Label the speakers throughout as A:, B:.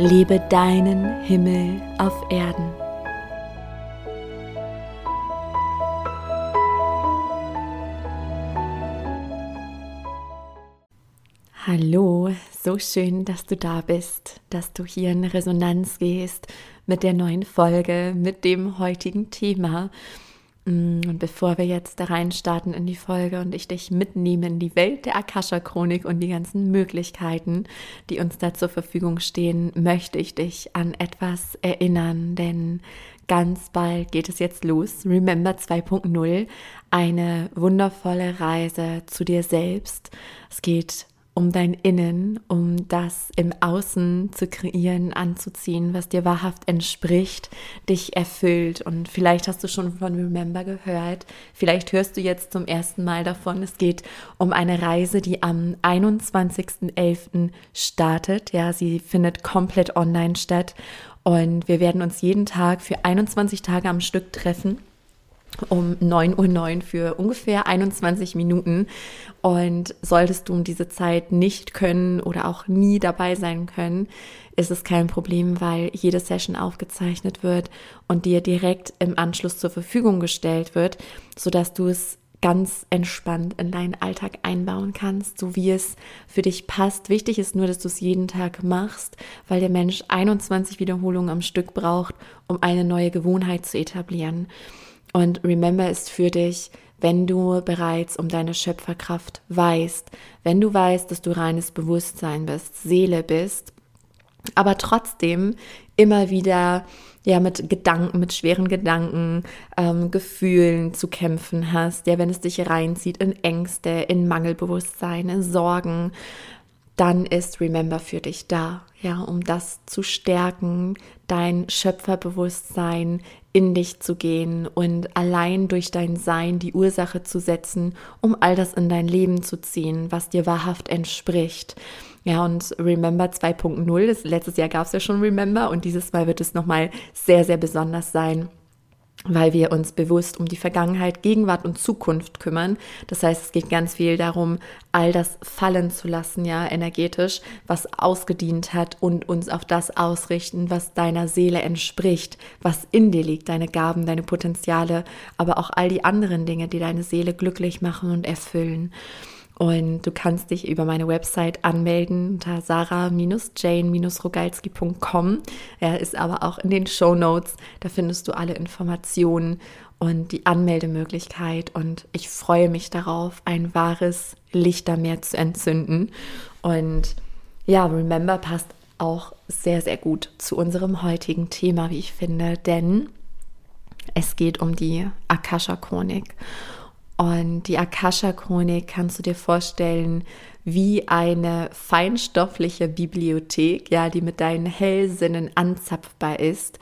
A: Lebe deinen Himmel auf Erden. Hallo, so schön, dass du da bist, dass du hier in Resonanz gehst mit der neuen Folge, mit dem heutigen Thema. Mm, und bevor wir jetzt da rein starten in die Folge und ich dich mitnehme in die Welt der Akasha-Chronik und die ganzen Möglichkeiten, die uns da zur Verfügung stehen, möchte ich dich an etwas erinnern, denn ganz bald geht es jetzt los. Remember 2.0, eine wundervolle Reise zu dir selbst. Es geht um dein Innen, um das im Außen zu kreieren, anzuziehen, was dir wahrhaft entspricht, dich erfüllt. Und vielleicht hast du schon von Remember gehört, vielleicht hörst du jetzt zum ersten Mal davon. Es geht um eine Reise, die am 21.11. startet. Ja, sie findet komplett online statt. Und wir werden uns jeden Tag für 21 Tage am Stück treffen um 9.09 Uhr für ungefähr 21 Minuten. Und solltest du um diese Zeit nicht können oder auch nie dabei sein können, ist es kein Problem, weil jede Session aufgezeichnet wird und dir direkt im Anschluss zur Verfügung gestellt wird, sodass du es ganz entspannt in deinen Alltag einbauen kannst, so wie es für dich passt. Wichtig ist nur, dass du es jeden Tag machst, weil der Mensch 21 Wiederholungen am Stück braucht, um eine neue Gewohnheit zu etablieren. Und Remember ist für dich, wenn du bereits um deine Schöpferkraft weißt, wenn du weißt, dass du reines Bewusstsein bist, Seele bist, aber trotzdem immer wieder ja mit Gedanken, mit schweren Gedanken, ähm, Gefühlen zu kämpfen hast, ja, wenn es dich reinzieht in Ängste, in Mangelbewusstsein, in Sorgen, dann ist Remember für dich da, ja, um das zu stärken, dein Schöpferbewusstsein in dich zu gehen und allein durch dein Sein die Ursache zu setzen, um all das in dein Leben zu ziehen, was dir wahrhaft entspricht. Ja, und Remember 2.0, letztes Jahr gab es ja schon Remember und dieses Mal wird es nochmal sehr, sehr besonders sein weil wir uns bewusst um die Vergangenheit, Gegenwart und Zukunft kümmern. Das heißt, es geht ganz viel darum, all das fallen zu lassen, ja, energetisch, was ausgedient hat und uns auf das ausrichten, was deiner Seele entspricht, was in dir liegt, deine Gaben, deine Potenziale, aber auch all die anderen Dinge, die deine Seele glücklich machen und erfüllen. Und du kannst dich über meine Website anmelden unter sarah-jane-rogalski.com. Er ist aber auch in den Show Notes. Da findest du alle Informationen und die Anmeldemöglichkeit. Und ich freue mich darauf, ein wahres Lichtermeer zu entzünden. Und ja, Remember passt auch sehr, sehr gut zu unserem heutigen Thema, wie ich finde, denn es geht um die Akasha-Chronik. Und die Akasha-Chronik kannst du dir vorstellen wie eine feinstoffliche Bibliothek, ja, die mit deinen Hellsinnen anzapfbar ist,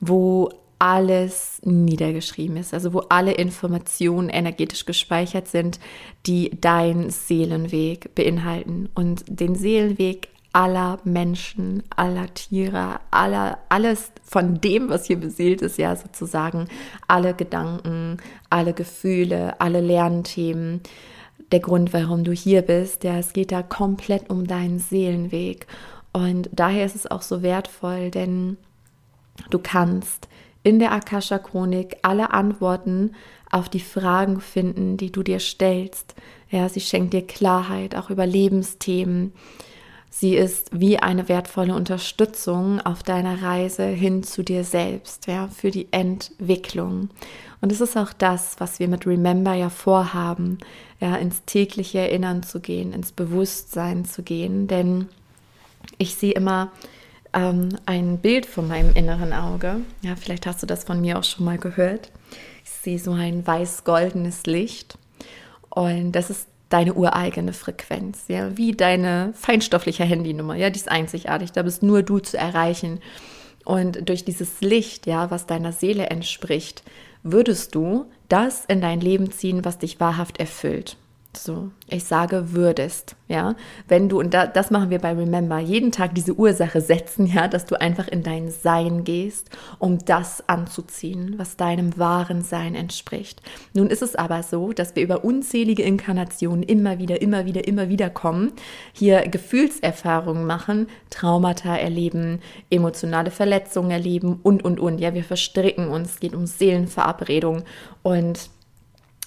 A: wo alles niedergeschrieben ist, also wo alle Informationen energetisch gespeichert sind, die dein Seelenweg beinhalten. Und den Seelenweg aller Menschen, aller Tiere, aller, alles von dem, was hier beseelt ist, ja sozusagen, alle Gedanken, alle Gefühle, alle Lernthemen, der Grund, warum du hier bist, ja, es geht da komplett um deinen Seelenweg. Und daher ist es auch so wertvoll, denn du kannst in der Akasha-Chronik alle Antworten auf die Fragen finden, die du dir stellst. Ja, sie schenkt dir Klarheit auch über Lebensthemen Sie ist wie eine wertvolle Unterstützung auf deiner Reise hin zu dir selbst, ja, für die Entwicklung. Und es ist auch das, was wir mit Remember ja vorhaben, ja, ins tägliche Erinnern zu gehen, ins Bewusstsein zu gehen, denn ich sehe immer ähm, ein Bild von meinem inneren Auge. Ja, vielleicht hast du das von mir auch schon mal gehört. Ich sehe so ein weiß-goldenes Licht und das ist deine ureigene Frequenz, ja, wie deine feinstoffliche Handynummer, ja, die ist einzigartig, da bist nur du zu erreichen. Und durch dieses Licht, ja, was deiner Seele entspricht, würdest du das in dein Leben ziehen, was dich wahrhaft erfüllt. So, ich sage würdest, ja, wenn du, und da, das machen wir bei Remember, jeden Tag diese Ursache setzen, ja, dass du einfach in dein Sein gehst, um das anzuziehen, was deinem wahren Sein entspricht. Nun ist es aber so, dass wir über unzählige Inkarnationen immer wieder, immer wieder, immer wieder kommen, hier Gefühlserfahrungen machen, Traumata erleben, emotionale Verletzungen erleben und, und, und. Ja, wir verstricken uns, es geht um Seelenverabredung und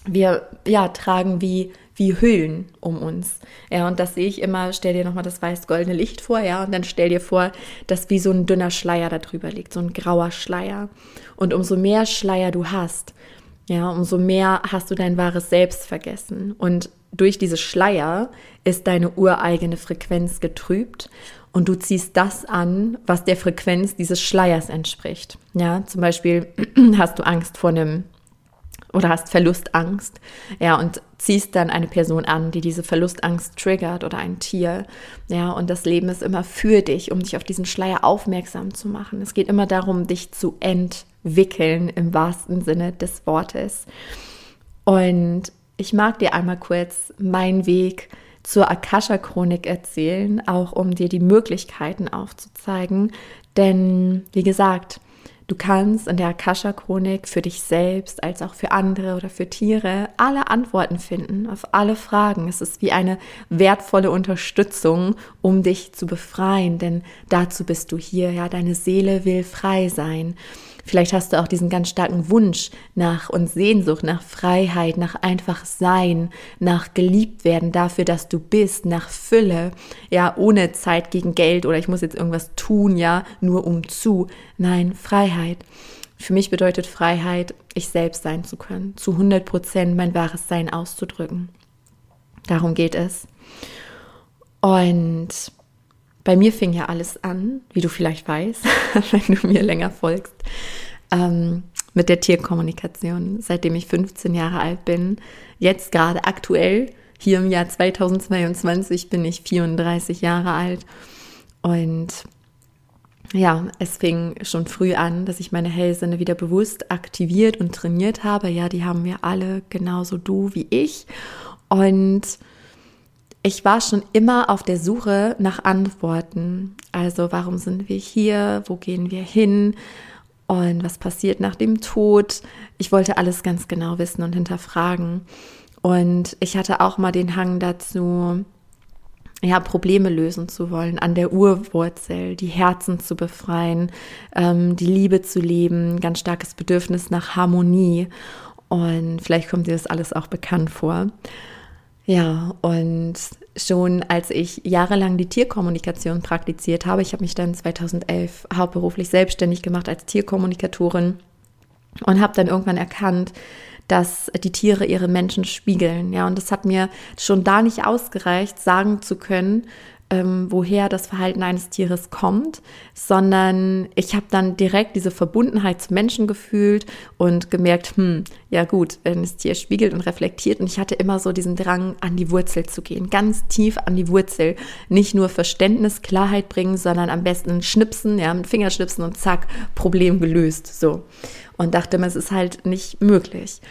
A: wir ja, tragen wie wie Hüllen um uns. Ja, und das sehe ich immer, stell dir nochmal das weiß-goldene Licht vor, ja, und dann stell dir vor, dass wie so ein dünner Schleier da drüber liegt, so ein grauer Schleier. Und umso mehr Schleier du hast, ja, umso mehr hast du dein wahres Selbst vergessen. Und durch diese Schleier ist deine ureigene Frequenz getrübt und du ziehst das an, was der Frequenz dieses Schleiers entspricht. Ja, zum Beispiel hast du Angst vor einem oder hast Verlustangst, ja, und ziehst dann eine Person an, die diese Verlustangst triggert oder ein Tier, ja, und das Leben ist immer für dich, um dich auf diesen Schleier aufmerksam zu machen. Es geht immer darum, dich zu entwickeln im wahrsten Sinne des Wortes. Und ich mag dir einmal kurz meinen Weg zur Akasha-Chronik erzählen, auch um dir die Möglichkeiten aufzuzeigen, denn wie gesagt, Du kannst in der Akasha-Chronik für dich selbst als auch für andere oder für Tiere alle Antworten finden auf alle Fragen. Es ist wie eine wertvolle Unterstützung, um dich zu befreien, denn dazu bist du hier. Ja, deine Seele will frei sein. Vielleicht hast du auch diesen ganz starken Wunsch nach und Sehnsucht nach Freiheit, nach einfach Sein, nach geliebt werden dafür, dass du bist, nach Fülle, ja, ohne Zeit gegen Geld oder ich muss jetzt irgendwas tun, ja, nur um zu. Nein, Freiheit. Für mich bedeutet Freiheit, ich selbst sein zu können, zu 100 Prozent mein wahres Sein auszudrücken. Darum geht es. Und bei mir fing ja alles an, wie du vielleicht weißt, wenn du mir länger folgst, ähm, mit der Tierkommunikation, seitdem ich 15 Jahre alt bin. Jetzt gerade aktuell, hier im Jahr 2022, bin ich 34 Jahre alt. Und ja, es fing schon früh an, dass ich meine Hellsinne wieder bewusst aktiviert und trainiert habe. Ja, die haben wir alle, genauso du wie ich. Und ich war schon immer auf der Suche nach Antworten. Also warum sind wir hier? Wo gehen wir hin? Und was passiert nach dem Tod? Ich wollte alles ganz genau wissen und hinterfragen. Und ich hatte auch mal den Hang dazu, ja, Probleme lösen zu wollen, an der Urwurzel, die Herzen zu befreien, ähm, die Liebe zu leben, ganz starkes Bedürfnis nach Harmonie. Und vielleicht kommt dir das alles auch bekannt vor. Ja, und schon als ich jahrelang die Tierkommunikation praktiziert habe, ich habe mich dann 2011 hauptberuflich selbstständig gemacht als Tierkommunikatorin und habe dann irgendwann erkannt, dass die Tiere ihre Menschen spiegeln. Ja, und das hat mir schon da nicht ausgereicht, sagen zu können, ähm, woher das Verhalten eines Tieres kommt, sondern ich habe dann direkt diese Verbundenheit zum Menschen gefühlt und gemerkt, hm, ja gut, wenn das Tier spiegelt und reflektiert und ich hatte immer so diesen Drang, an die Wurzel zu gehen, ganz tief an die Wurzel, nicht nur Verständnis, Klarheit bringen, sondern am besten schnipsen, ja, mit Fingerschnipsen und zack, Problem gelöst, so. Und dachte mir, es ist halt nicht möglich.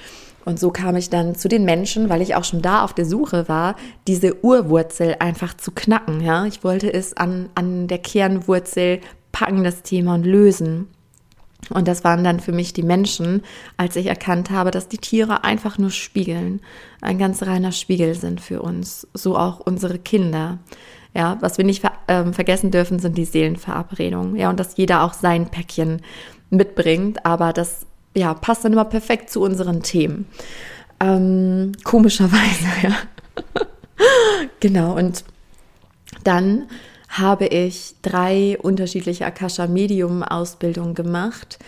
A: Und so kam ich dann zu den Menschen, weil ich auch schon da auf der Suche war, diese Urwurzel einfach zu knacken. Ja? Ich wollte es an, an der Kernwurzel packen, das Thema und lösen. Und das waren dann für mich die Menschen, als ich erkannt habe, dass die Tiere einfach nur spiegeln, ein ganz reiner Spiegel sind für uns, so auch unsere Kinder. Ja, was wir nicht ver äh, vergessen dürfen, sind die Seelenverabredungen. Ja, und dass jeder auch sein Päckchen mitbringt, aber das ja, passt dann immer perfekt zu unseren Themen. Ähm, komischerweise, ja. genau, und dann habe ich drei unterschiedliche Akasha-Medium-Ausbildungen gemacht.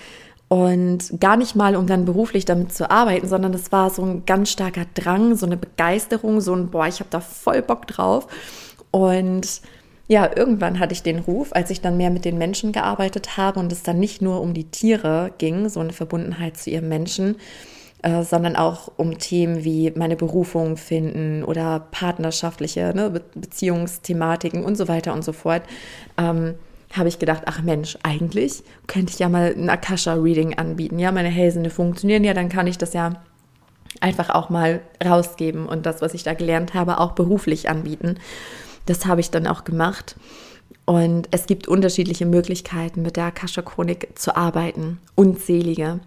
A: Und gar nicht mal, um dann beruflich damit zu arbeiten, sondern das war so ein ganz starker Drang, so eine Begeisterung, so ein, boah, ich habe da voll Bock drauf. Und ja, irgendwann hatte ich den Ruf, als ich dann mehr mit den Menschen gearbeitet habe und es dann nicht nur um die Tiere ging, so eine Verbundenheit zu ihrem Menschen, äh, sondern auch um Themen wie meine Berufung finden oder partnerschaftliche ne, Be Beziehungsthematiken und so weiter und so fort. Ähm, habe ich gedacht, ach Mensch, eigentlich könnte ich ja mal ein Akasha-Reading anbieten. Ja, meine Hellsinne funktionieren ja, dann kann ich das ja einfach auch mal rausgeben und das, was ich da gelernt habe, auch beruflich anbieten. Das habe ich dann auch gemacht. Und es gibt unterschiedliche Möglichkeiten, mit der Akasha-Chronik zu arbeiten, unzählige.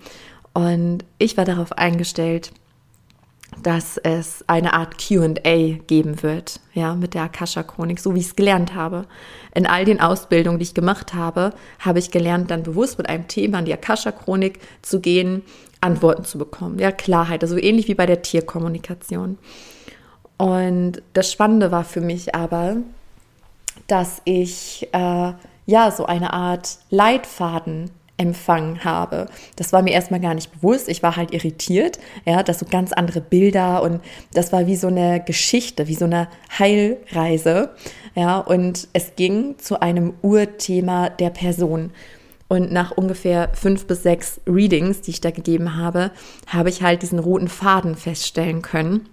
A: Und ich war darauf eingestellt, dass es eine Art QA geben wird, ja, mit der Akasha-Chronik, so wie ich es gelernt habe. In all den Ausbildungen, die ich gemacht habe, habe ich gelernt, dann bewusst mit einem Thema an die Akasha-Chronik zu gehen, Antworten zu bekommen, ja, Klarheit, also ähnlich wie bei der Tierkommunikation. Und das Spannende war für mich aber, dass ich äh, ja so eine Art Leitfaden empfangen habe. Das war mir erstmal gar nicht bewusst. Ich war halt irritiert, ja, dass so ganz andere Bilder und das war wie so eine Geschichte, wie so eine Heilreise, ja, und es ging zu einem Urthema der Person. Und nach ungefähr fünf bis sechs Readings, die ich da gegeben habe, habe ich halt diesen roten Faden feststellen können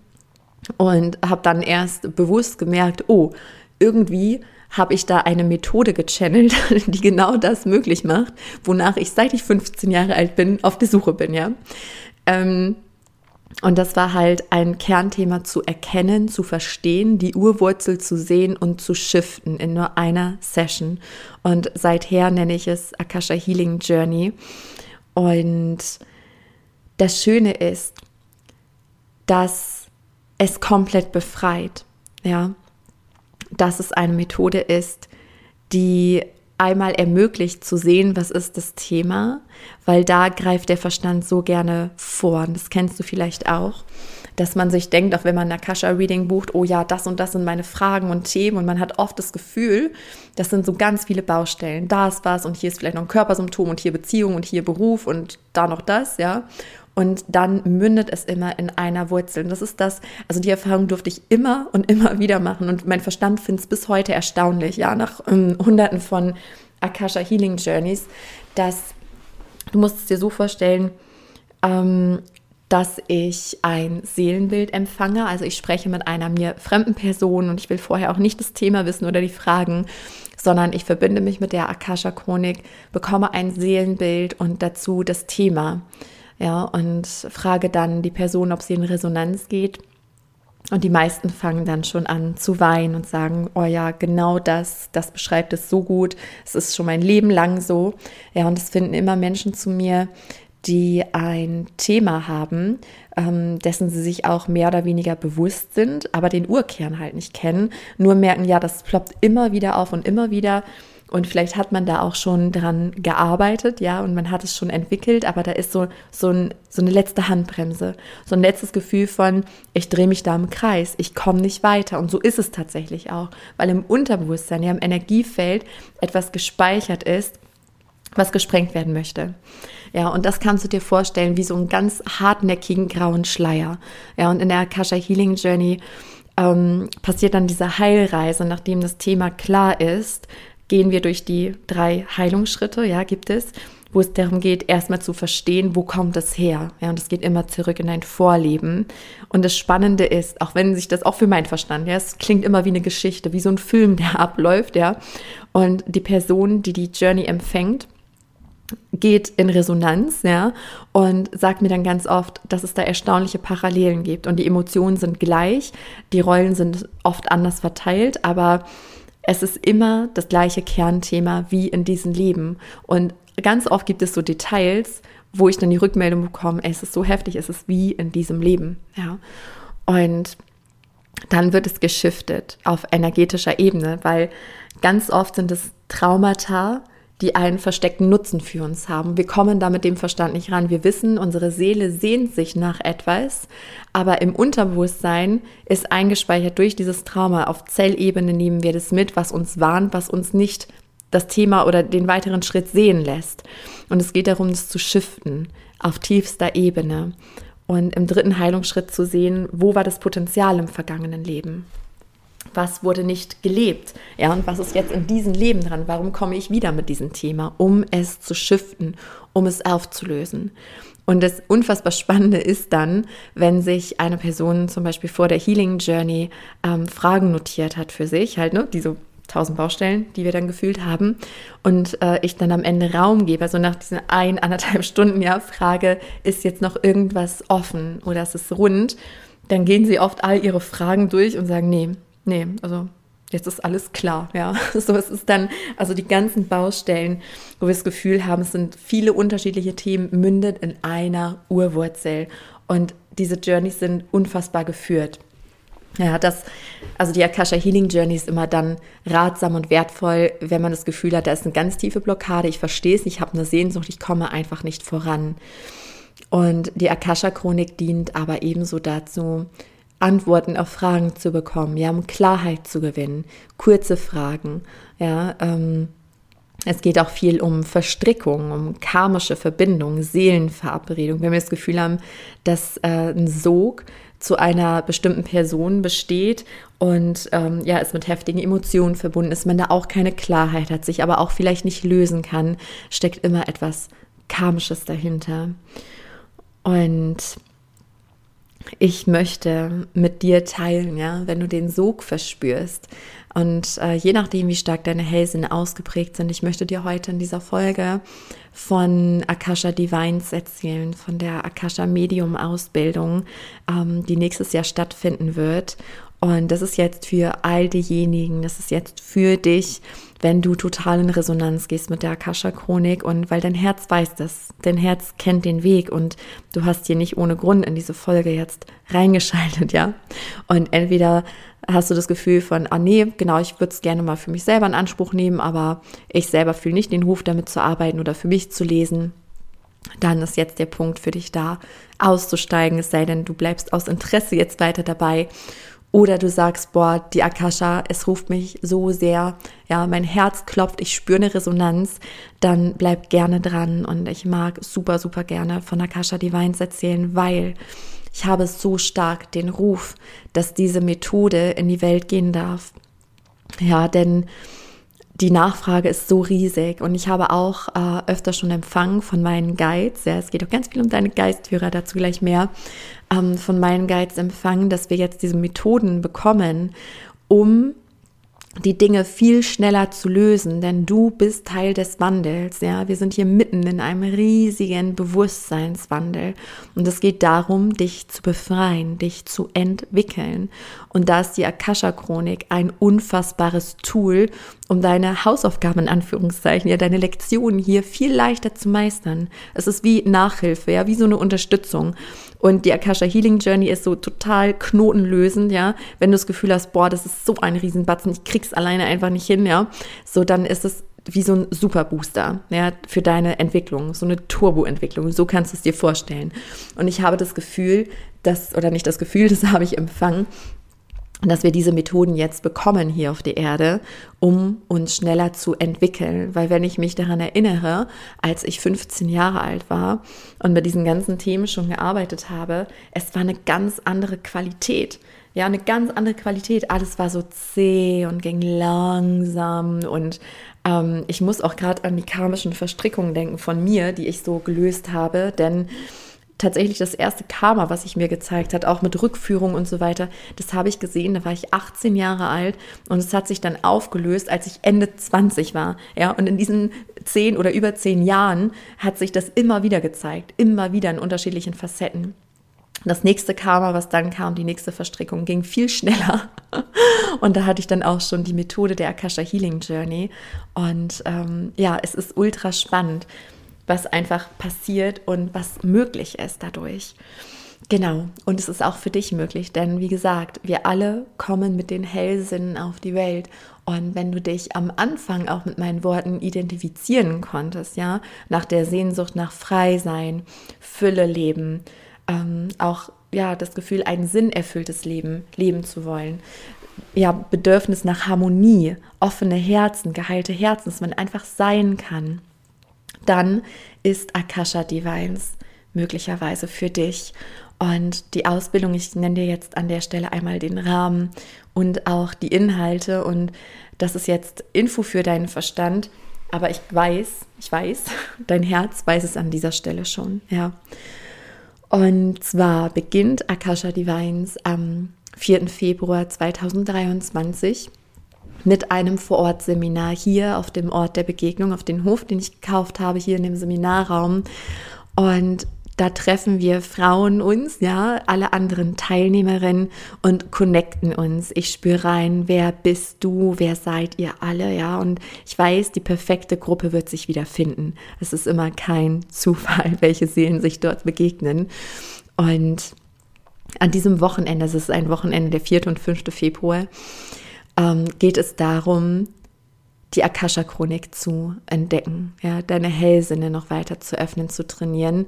A: und habe dann erst bewusst gemerkt, oh, irgendwie habe ich da eine Methode gechannelt, die genau das möglich macht, wonach ich seit ich 15 Jahre alt bin auf der Suche bin, ja. Ähm, und das war halt ein Kernthema zu erkennen, zu verstehen, die Urwurzel zu sehen und zu shiften in nur einer Session. Und seither nenne ich es Akasha Healing Journey. Und das Schöne ist, dass es komplett befreit. Ja, dass es eine Methode ist, die einmal ermöglicht zu sehen, was ist das Thema, weil da greift der Verstand so gerne vor. Und das kennst du vielleicht auch, dass man sich denkt, auch wenn man ein Akasha-Reading bucht, oh ja, das und das sind meine Fragen und Themen. Und man hat oft das Gefühl, das sind so ganz viele Baustellen. Da ist was und hier ist vielleicht noch ein Körpersymptom und hier Beziehung und hier Beruf und da noch das, ja. Und dann mündet es immer in einer Wurzel. Und das ist das, also die Erfahrung durfte ich immer und immer wieder machen. Und mein Verstand findet es bis heute erstaunlich, ja, nach ähm, hunderten von Akasha Healing Journeys, dass du musst es dir so vorstellen, ähm, dass ich ein Seelenbild empfange. Also ich spreche mit einer mir fremden Person und ich will vorher auch nicht das Thema wissen oder die Fragen, sondern ich verbinde mich mit der Akasha-Chronik, bekomme ein Seelenbild und dazu das Thema ja, und frage dann die Person, ob sie in Resonanz geht. Und die meisten fangen dann schon an zu weinen und sagen, oh ja, genau das, das beschreibt es so gut. Es ist schon mein Leben lang so. Ja, und es finden immer Menschen zu mir, die ein Thema haben, ähm, dessen sie sich auch mehr oder weniger bewusst sind, aber den Urkern halt nicht kennen. Nur merken, ja, das ploppt immer wieder auf und immer wieder. Und vielleicht hat man da auch schon dran gearbeitet, ja, und man hat es schon entwickelt, aber da ist so, so, ein, so eine letzte Handbremse, so ein letztes Gefühl von, ich drehe mich da im Kreis, ich komme nicht weiter. Und so ist es tatsächlich auch, weil im Unterbewusstsein, ja, im Energiefeld etwas gespeichert ist, was gesprengt werden möchte. Ja, und das kannst du dir vorstellen wie so einen ganz hartnäckigen grauen Schleier. Ja, und in der Akasha Healing Journey ähm, passiert dann diese Heilreise, nachdem das Thema klar ist, gehen wir durch die drei Heilungsschritte, ja, gibt es, wo es darum geht, erstmal zu verstehen, wo kommt es her. Ja, und es geht immer zurück in dein Vorleben. Und das Spannende ist, auch wenn sich das auch für mein Verstand, ja, es klingt immer wie eine Geschichte, wie so ein Film, der abläuft, ja. Und die Person, die die Journey empfängt, geht in Resonanz, ja, und sagt mir dann ganz oft, dass es da erstaunliche Parallelen gibt und die Emotionen sind gleich, die Rollen sind oft anders verteilt, aber es ist immer das gleiche Kernthema wie in diesem Leben. Und ganz oft gibt es so Details, wo ich dann die Rückmeldung bekomme, es ist so heftig, es ist wie in diesem Leben. Ja. Und dann wird es geschiftet auf energetischer Ebene, weil ganz oft sind es Traumata, die einen versteckten Nutzen für uns haben. Wir kommen da mit dem Verstand nicht ran. Wir wissen, unsere Seele sehnt sich nach etwas, aber im Unterbewusstsein ist eingespeichert durch dieses Trauma. Auf Zellebene nehmen wir das mit, was uns warnt, was uns nicht das Thema oder den weiteren Schritt sehen lässt. Und es geht darum, das zu shiften auf tiefster Ebene und im dritten Heilungsschritt zu sehen, wo war das Potenzial im vergangenen Leben was wurde nicht gelebt? Ja, und was ist jetzt in diesem Leben dran? Warum komme ich wieder mit diesem Thema, um es zu shiften, um es aufzulösen? Und das unfassbar Spannende ist dann, wenn sich eine Person zum Beispiel vor der Healing Journey ähm, Fragen notiert hat für sich, halt, ne, die so tausend Baustellen, die wir dann gefühlt haben. Und äh, ich dann am Ende Raum gebe, also nach diesen ein, anderthalb Stunden, ja, frage, ist jetzt noch irgendwas offen oder ist es rund? Dann gehen sie oft all ihre Fragen durch und sagen, nee, nee, also jetzt ist alles klar, ja. So, es ist dann, also die ganzen Baustellen, wo wir das Gefühl haben, es sind viele unterschiedliche Themen, mündet in einer Urwurzel. Und diese Journeys sind unfassbar geführt. Ja, das, also die Akasha Healing Journey ist immer dann ratsam und wertvoll, wenn man das Gefühl hat, da ist eine ganz tiefe Blockade, ich verstehe es, ich habe eine Sehnsucht, ich komme einfach nicht voran. Und die Akasha Chronik dient aber ebenso dazu, Antworten auf Fragen zu bekommen, ja, um Klarheit zu gewinnen, kurze Fragen, ja, ähm, es geht auch viel um Verstrickung, um karmische Verbindung, Seelenverabredung. Wenn wir das Gefühl haben, dass äh, ein Sog zu einer bestimmten Person besteht und ähm, ja, es mit heftigen Emotionen verbunden ist, man da auch keine Klarheit hat, sich aber auch vielleicht nicht lösen kann, steckt immer etwas Karmisches dahinter. Und ich möchte mit dir teilen, ja, wenn du den Sog verspürst. Und äh, je nachdem, wie stark deine Hellsinne ausgeprägt sind, ich möchte dir heute in dieser Folge von Akasha Divines erzählen, von der Akasha Medium Ausbildung, ähm, die nächstes Jahr stattfinden wird. Und das ist jetzt für all diejenigen, das ist jetzt für dich, wenn du total in Resonanz gehst mit der Akasha-Chronik und weil dein Herz weiß das, dein Herz kennt den Weg und du hast hier nicht ohne Grund in diese Folge jetzt reingeschaltet, ja. Und entweder hast du das Gefühl von, ah nee, genau, ich würde es gerne mal für mich selber in Anspruch nehmen, aber ich selber fühle nicht den Ruf, damit zu arbeiten oder für mich zu lesen dann ist jetzt der Punkt für dich da, auszusteigen, es sei denn, du bleibst aus Interesse jetzt weiter dabei oder du sagst, boah, die Akasha, es ruft mich so sehr, ja, mein Herz klopft, ich spüre eine Resonanz, dann bleib gerne dran. Und ich mag super, super gerne von Akasha Divines erzählen, weil ich habe so stark den Ruf, dass diese Methode in die Welt gehen darf. Ja, denn die Nachfrage ist so riesig und ich habe auch äh, öfter schon empfangen von meinen Guides, ja, es geht auch ganz viel um deine Geistführer, dazu gleich mehr, ähm, von meinen Guides empfangen, dass wir jetzt diese Methoden bekommen, um die Dinge viel schneller zu lösen, denn du bist Teil des Wandels, ja. Wir sind hier mitten in einem riesigen Bewusstseinswandel und es geht darum, dich zu befreien, dich zu entwickeln. Und da ist die Akasha Chronik ein unfassbares Tool, um deine Hausaufgaben in Anführungszeichen, ja, deine Lektionen hier viel leichter zu meistern. Es ist wie Nachhilfe, ja, wie so eine Unterstützung. Und die Akasha Healing Journey ist so total knotenlösend, ja. Wenn du das Gefühl hast, boah, das ist so ein Riesenbatzen, ich krieg's alleine einfach nicht hin, ja. So, dann ist es wie so ein Superbooster, ja, für deine Entwicklung, so eine Turbo-Entwicklung. So kannst du es dir vorstellen. Und ich habe das Gefühl, dass, oder nicht das Gefühl, das habe ich empfangen, dass wir diese Methoden jetzt bekommen hier auf der Erde, um uns schneller zu entwickeln. Weil wenn ich mich daran erinnere, als ich 15 Jahre alt war und mit diesen ganzen Themen schon gearbeitet habe, es war eine ganz andere Qualität. Ja, eine ganz andere Qualität. Alles war so zäh und ging langsam und ähm, ich muss auch gerade an die karmischen Verstrickungen denken von mir, die ich so gelöst habe, denn tatsächlich das erste Karma, was sich mir gezeigt hat, auch mit Rückführung und so weiter, das habe ich gesehen, da war ich 18 Jahre alt und es hat sich dann aufgelöst, als ich Ende 20 war. Ja, und in diesen zehn oder über zehn Jahren hat sich das immer wieder gezeigt, immer wieder in unterschiedlichen Facetten. Das nächste Karma, was dann kam, die nächste Verstrickung, ging viel schneller. Und da hatte ich dann auch schon die Methode der Akasha Healing Journey. Und ähm, ja, es ist ultra spannend was einfach passiert und was möglich ist dadurch. Genau, und es ist auch für dich möglich, denn wie gesagt, wir alle kommen mit den Hellsinnen auf die Welt. Und wenn du dich am Anfang auch mit meinen Worten identifizieren konntest, ja, nach der Sehnsucht nach Freisein, Fülle leben, ähm, auch ja, das Gefühl, ein sinnerfülltes Leben leben zu wollen, ja, Bedürfnis nach Harmonie, offene Herzen, geheilte Herzen, dass man einfach sein kann dann ist Akasha Divines möglicherweise für dich. Und die Ausbildung, ich nenne dir jetzt an der Stelle einmal den Rahmen und auch die Inhalte. Und das ist jetzt Info für deinen Verstand. Aber ich weiß, ich weiß, dein Herz weiß es an dieser Stelle schon, ja. Und zwar beginnt Akasha Divines am 4. Februar 2023 mit einem Vorortseminar hier auf dem Ort der Begegnung, auf den Hof, den ich gekauft habe, hier in dem Seminarraum. Und da treffen wir Frauen uns, ja, alle anderen Teilnehmerinnen und connecten uns. Ich spüre rein, wer bist du, wer seid ihr alle, ja. Und ich weiß, die perfekte Gruppe wird sich wieder finden. Es ist immer kein Zufall, welche Seelen sich dort begegnen. Und an diesem Wochenende, es ist ein Wochenende, der 4. und 5. Februar, ähm, geht es darum, die Akasha-Chronik zu entdecken, ja, deine Hellsinne noch weiter zu öffnen, zu trainieren.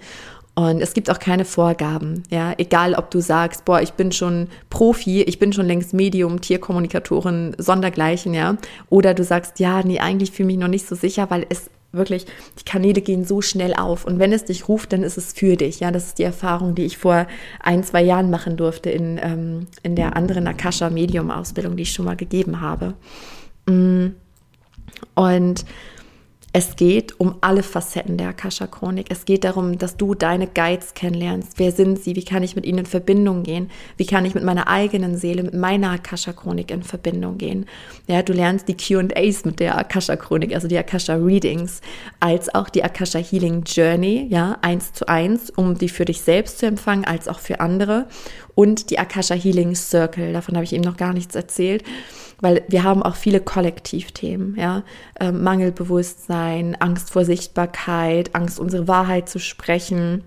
A: Und es gibt auch keine Vorgaben, ja, egal ob du sagst, boah, ich bin schon Profi, ich bin schon längst Medium, Tierkommunikatorin, Sondergleichen, ja, oder du sagst, ja, nee, eigentlich fühle ich mich noch nicht so sicher, weil es wirklich, die Kanäle gehen so schnell auf und wenn es dich ruft, dann ist es für dich, ja, das ist die Erfahrung, die ich vor ein, zwei Jahren machen durfte in, ähm, in der anderen Akasha Medium Ausbildung, die ich schon mal gegeben habe. Mm. Und es geht um alle Facetten der Akasha-Chronik. Es geht darum, dass du deine Guides kennenlernst. Wer sind sie? Wie kann ich mit ihnen in Verbindung gehen? Wie kann ich mit meiner eigenen Seele, mit meiner Akasha-Chronik in Verbindung gehen? Ja, du lernst die Q&As mit der Akasha-Chronik, also die Akasha-Readings, als auch die Akasha Healing Journey, ja, eins zu eins, um die für dich selbst zu empfangen, als auch für andere. Und die Akasha Healing Circle, davon habe ich eben noch gar nichts erzählt weil wir haben auch viele Kollektivthemen, ja, ähm, Mangelbewusstsein, Angst vor Sichtbarkeit, Angst, unsere Wahrheit zu sprechen,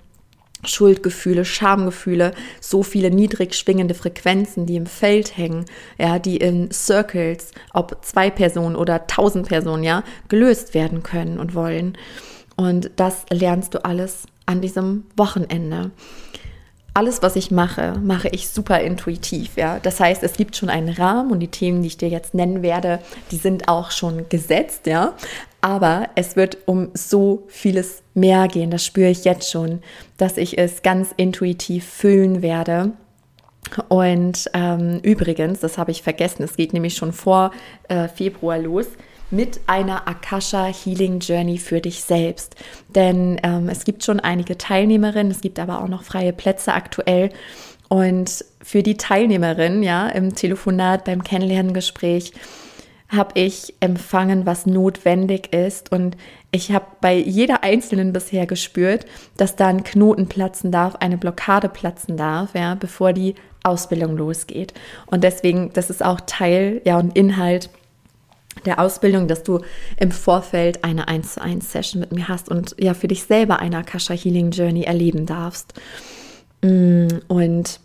A: Schuldgefühle, Schamgefühle, so viele niedrig schwingende Frequenzen, die im Feld hängen, ja, die in Circles, ob zwei Personen oder tausend Personen, ja, gelöst werden können und wollen. Und das lernst du alles an diesem Wochenende alles, was ich mache, mache ich super intuitiv. Ja? Das heißt, es gibt schon einen Rahmen und die Themen, die ich dir jetzt nennen werde, die sind auch schon gesetzt. Ja? Aber es wird um so vieles mehr gehen. Das spüre ich jetzt schon, dass ich es ganz intuitiv fühlen werde. Und ähm, übrigens, das habe ich vergessen, es geht nämlich schon vor äh, Februar los mit einer Akasha Healing Journey für dich selbst. Denn ähm, es gibt schon einige Teilnehmerinnen, es gibt aber auch noch freie Plätze aktuell. Und für die Teilnehmerin, ja, im Telefonat, beim Kennenlerngespräch, habe ich empfangen, was notwendig ist. Und ich habe bei jeder Einzelnen bisher gespürt, dass da ein Knoten platzen darf, eine Blockade platzen darf, ja, bevor die Ausbildung losgeht. Und deswegen, das ist auch Teil, ja, und Inhalt der Ausbildung, dass du im Vorfeld eine 1 zu 1 Session mit mir hast und ja für dich selber eine Akasha Healing Journey erleben darfst. Mm, und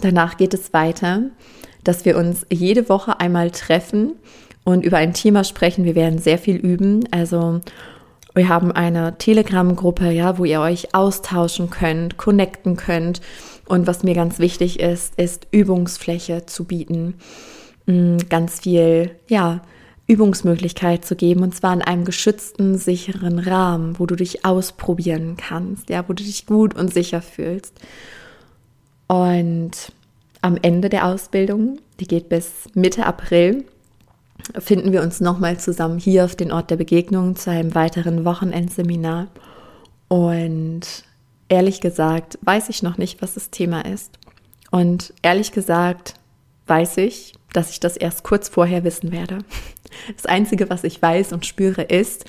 A: danach geht es weiter, dass wir uns jede Woche einmal treffen und über ein Thema sprechen. Wir werden sehr viel üben. Also wir haben eine Telegram-Gruppe, ja, wo ihr euch austauschen könnt, connecten könnt. Und was mir ganz wichtig ist, ist Übungsfläche zu bieten. Mm, ganz viel, ja, Übungsmöglichkeit zu geben und zwar in einem geschützten, sicheren Rahmen, wo du dich ausprobieren kannst, ja, wo du dich gut und sicher fühlst. Und am Ende der Ausbildung, die geht bis Mitte April, finden wir uns nochmal zusammen hier auf den Ort der Begegnung zu einem weiteren Wochenendseminar. Und ehrlich gesagt, weiß ich noch nicht, was das Thema ist. Und ehrlich gesagt, weiß ich, dass ich das erst kurz vorher wissen werde. Das Einzige, was ich weiß und spüre, ist,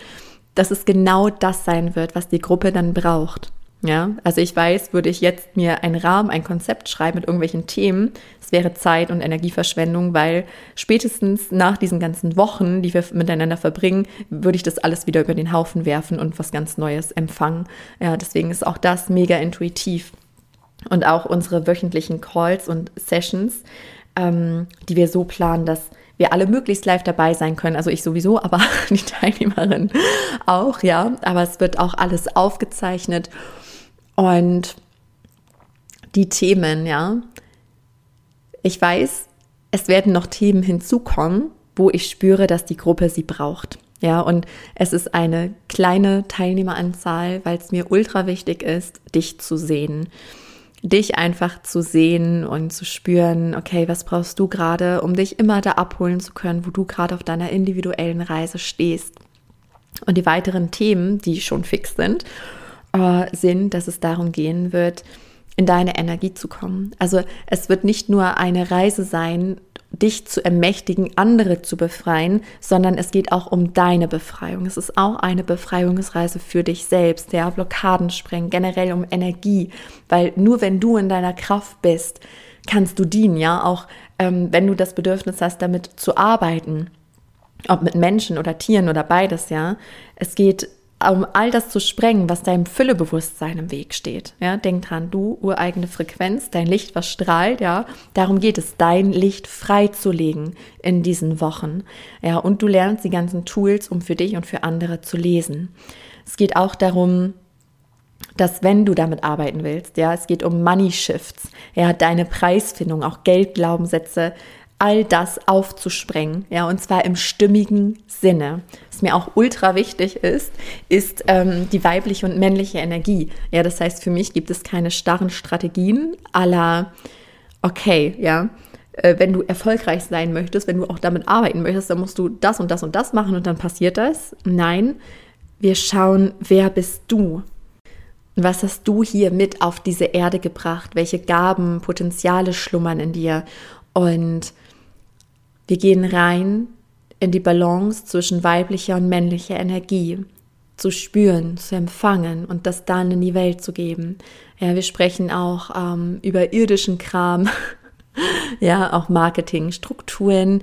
A: dass es genau das sein wird, was die Gruppe dann braucht. Ja, also ich weiß, würde ich jetzt mir einen Rahmen, ein Konzept schreiben mit irgendwelchen Themen, es wäre Zeit und Energieverschwendung, weil spätestens nach diesen ganzen Wochen, die wir miteinander verbringen, würde ich das alles wieder über den Haufen werfen und was ganz Neues empfangen. Ja, deswegen ist auch das mega intuitiv. Und auch unsere wöchentlichen Calls und Sessions, ähm, die wir so planen, dass wir alle möglichst live dabei sein können. Also ich sowieso, aber die Teilnehmerin auch, ja. Aber es wird auch alles aufgezeichnet. Und die Themen, ja. Ich weiß, es werden noch Themen hinzukommen, wo ich spüre, dass die Gruppe sie braucht. Ja, und es ist eine kleine Teilnehmeranzahl, weil es mir ultra wichtig ist, dich zu sehen dich einfach zu sehen und zu spüren, okay, was brauchst du gerade, um dich immer da abholen zu können, wo du gerade auf deiner individuellen Reise stehst. Und die weiteren Themen, die schon fix sind, äh, sind, dass es darum gehen wird, in deine Energie zu kommen. Also es wird nicht nur eine Reise sein, dich zu ermächtigen, andere zu befreien, sondern es geht auch um deine Befreiung. Es ist auch eine Befreiungsreise für dich selbst, ja, Blockaden sprengen, generell um Energie, weil nur wenn du in deiner Kraft bist, kannst du dienen, ja, auch ähm, wenn du das Bedürfnis hast, damit zu arbeiten, ob mit Menschen oder Tieren oder beides, ja. Es geht um all das zu sprengen, was deinem Füllebewusstsein im Weg steht. Ja, denk dran, du, ureigene Frequenz, dein Licht, was strahlt, ja, darum geht es, dein Licht freizulegen in diesen Wochen. Ja, und du lernst die ganzen Tools, um für dich und für andere zu lesen. Es geht auch darum, dass wenn du damit arbeiten willst, ja, es geht um Money Shifts, ja, deine Preisfindung, auch Geldglaubenssätze all das aufzusprengen, ja, und zwar im stimmigen Sinne. Was mir auch ultra wichtig ist, ist ähm, die weibliche und männliche Energie. Ja, das heißt, für mich gibt es keine starren Strategien aller, okay, ja, äh, wenn du erfolgreich sein möchtest, wenn du auch damit arbeiten möchtest, dann musst du das und das und das machen und dann passiert das. Nein, wir schauen, wer bist du? Was hast du hier mit auf diese Erde gebracht? Welche Gaben, Potenziale schlummern in dir? Und wir gehen rein in die Balance zwischen weiblicher und männlicher Energie zu spüren, zu empfangen und das dann in die Welt zu geben. Ja, wir sprechen auch ähm, über irdischen Kram, ja, auch Marketing, Strukturen,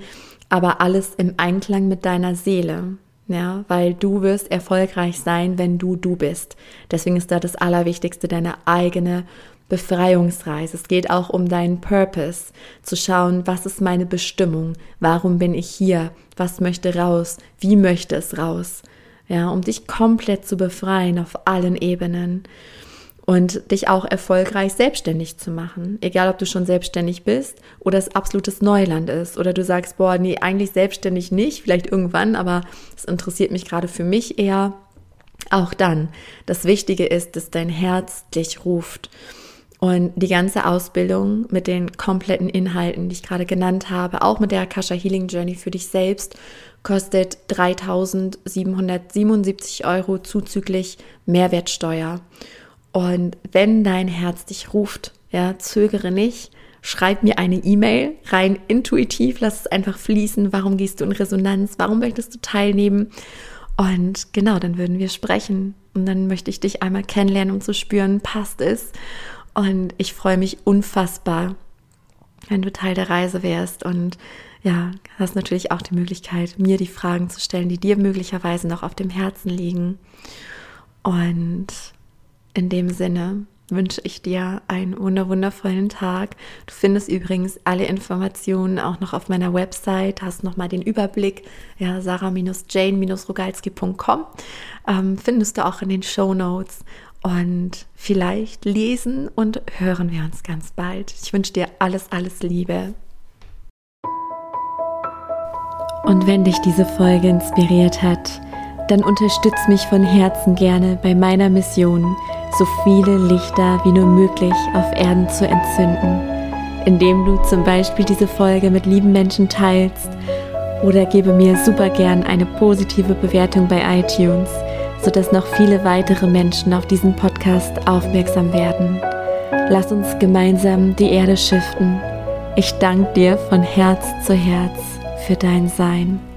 A: aber alles im Einklang mit deiner Seele. Ja, weil du wirst erfolgreich sein, wenn du du bist. Deswegen ist da das Allerwichtigste deine eigene Befreiungsreise. Es geht auch um deinen Purpose, zu schauen, was ist meine Bestimmung, warum bin ich hier, was möchte raus, wie möchte es raus. Ja, um dich komplett zu befreien auf allen Ebenen und dich auch erfolgreich selbstständig zu machen. Egal, ob du schon selbstständig bist oder es absolutes Neuland ist oder du sagst, boah, nee, eigentlich selbstständig nicht, vielleicht irgendwann, aber es interessiert mich gerade für mich eher. Auch dann, das Wichtige ist, dass dein Herz dich ruft und die ganze Ausbildung mit den kompletten Inhalten, die ich gerade genannt habe, auch mit der Akasha Healing Journey für dich selbst, kostet 3.777 Euro zuzüglich Mehrwertsteuer. Und wenn dein Herz dich ruft, ja, zögere nicht, schreib mir eine E-Mail rein intuitiv, lass es einfach fließen. Warum gehst du in Resonanz? Warum möchtest du teilnehmen? Und genau, dann würden wir sprechen. Und dann möchte ich dich einmal kennenlernen, um zu spüren, passt es? Und ich freue mich unfassbar, wenn du Teil der Reise wärst und ja, hast natürlich auch die Möglichkeit, mir die Fragen zu stellen, die dir möglicherweise noch auf dem Herzen liegen. Und in dem Sinne wünsche ich dir einen wundervollen Tag. Du findest übrigens alle Informationen auch noch auf meiner Website, hast nochmal den Überblick, ja, sarah-jane-rogalski.com, ähm, findest du auch in den Show Notes. Und vielleicht lesen und hören wir uns ganz bald. Ich wünsche dir alles, alles Liebe. Und wenn dich diese Folge inspiriert hat, dann unterstütz mich von Herzen gerne bei meiner Mission, so viele Lichter wie nur möglich auf Erden zu entzünden, indem du zum Beispiel diese Folge mit lieben Menschen teilst oder gebe mir super gern eine positive Bewertung bei iTunes sodass noch viele weitere Menschen auf diesen Podcast aufmerksam werden. Lass uns gemeinsam die Erde schiften. Ich danke dir von Herz zu Herz für dein Sein.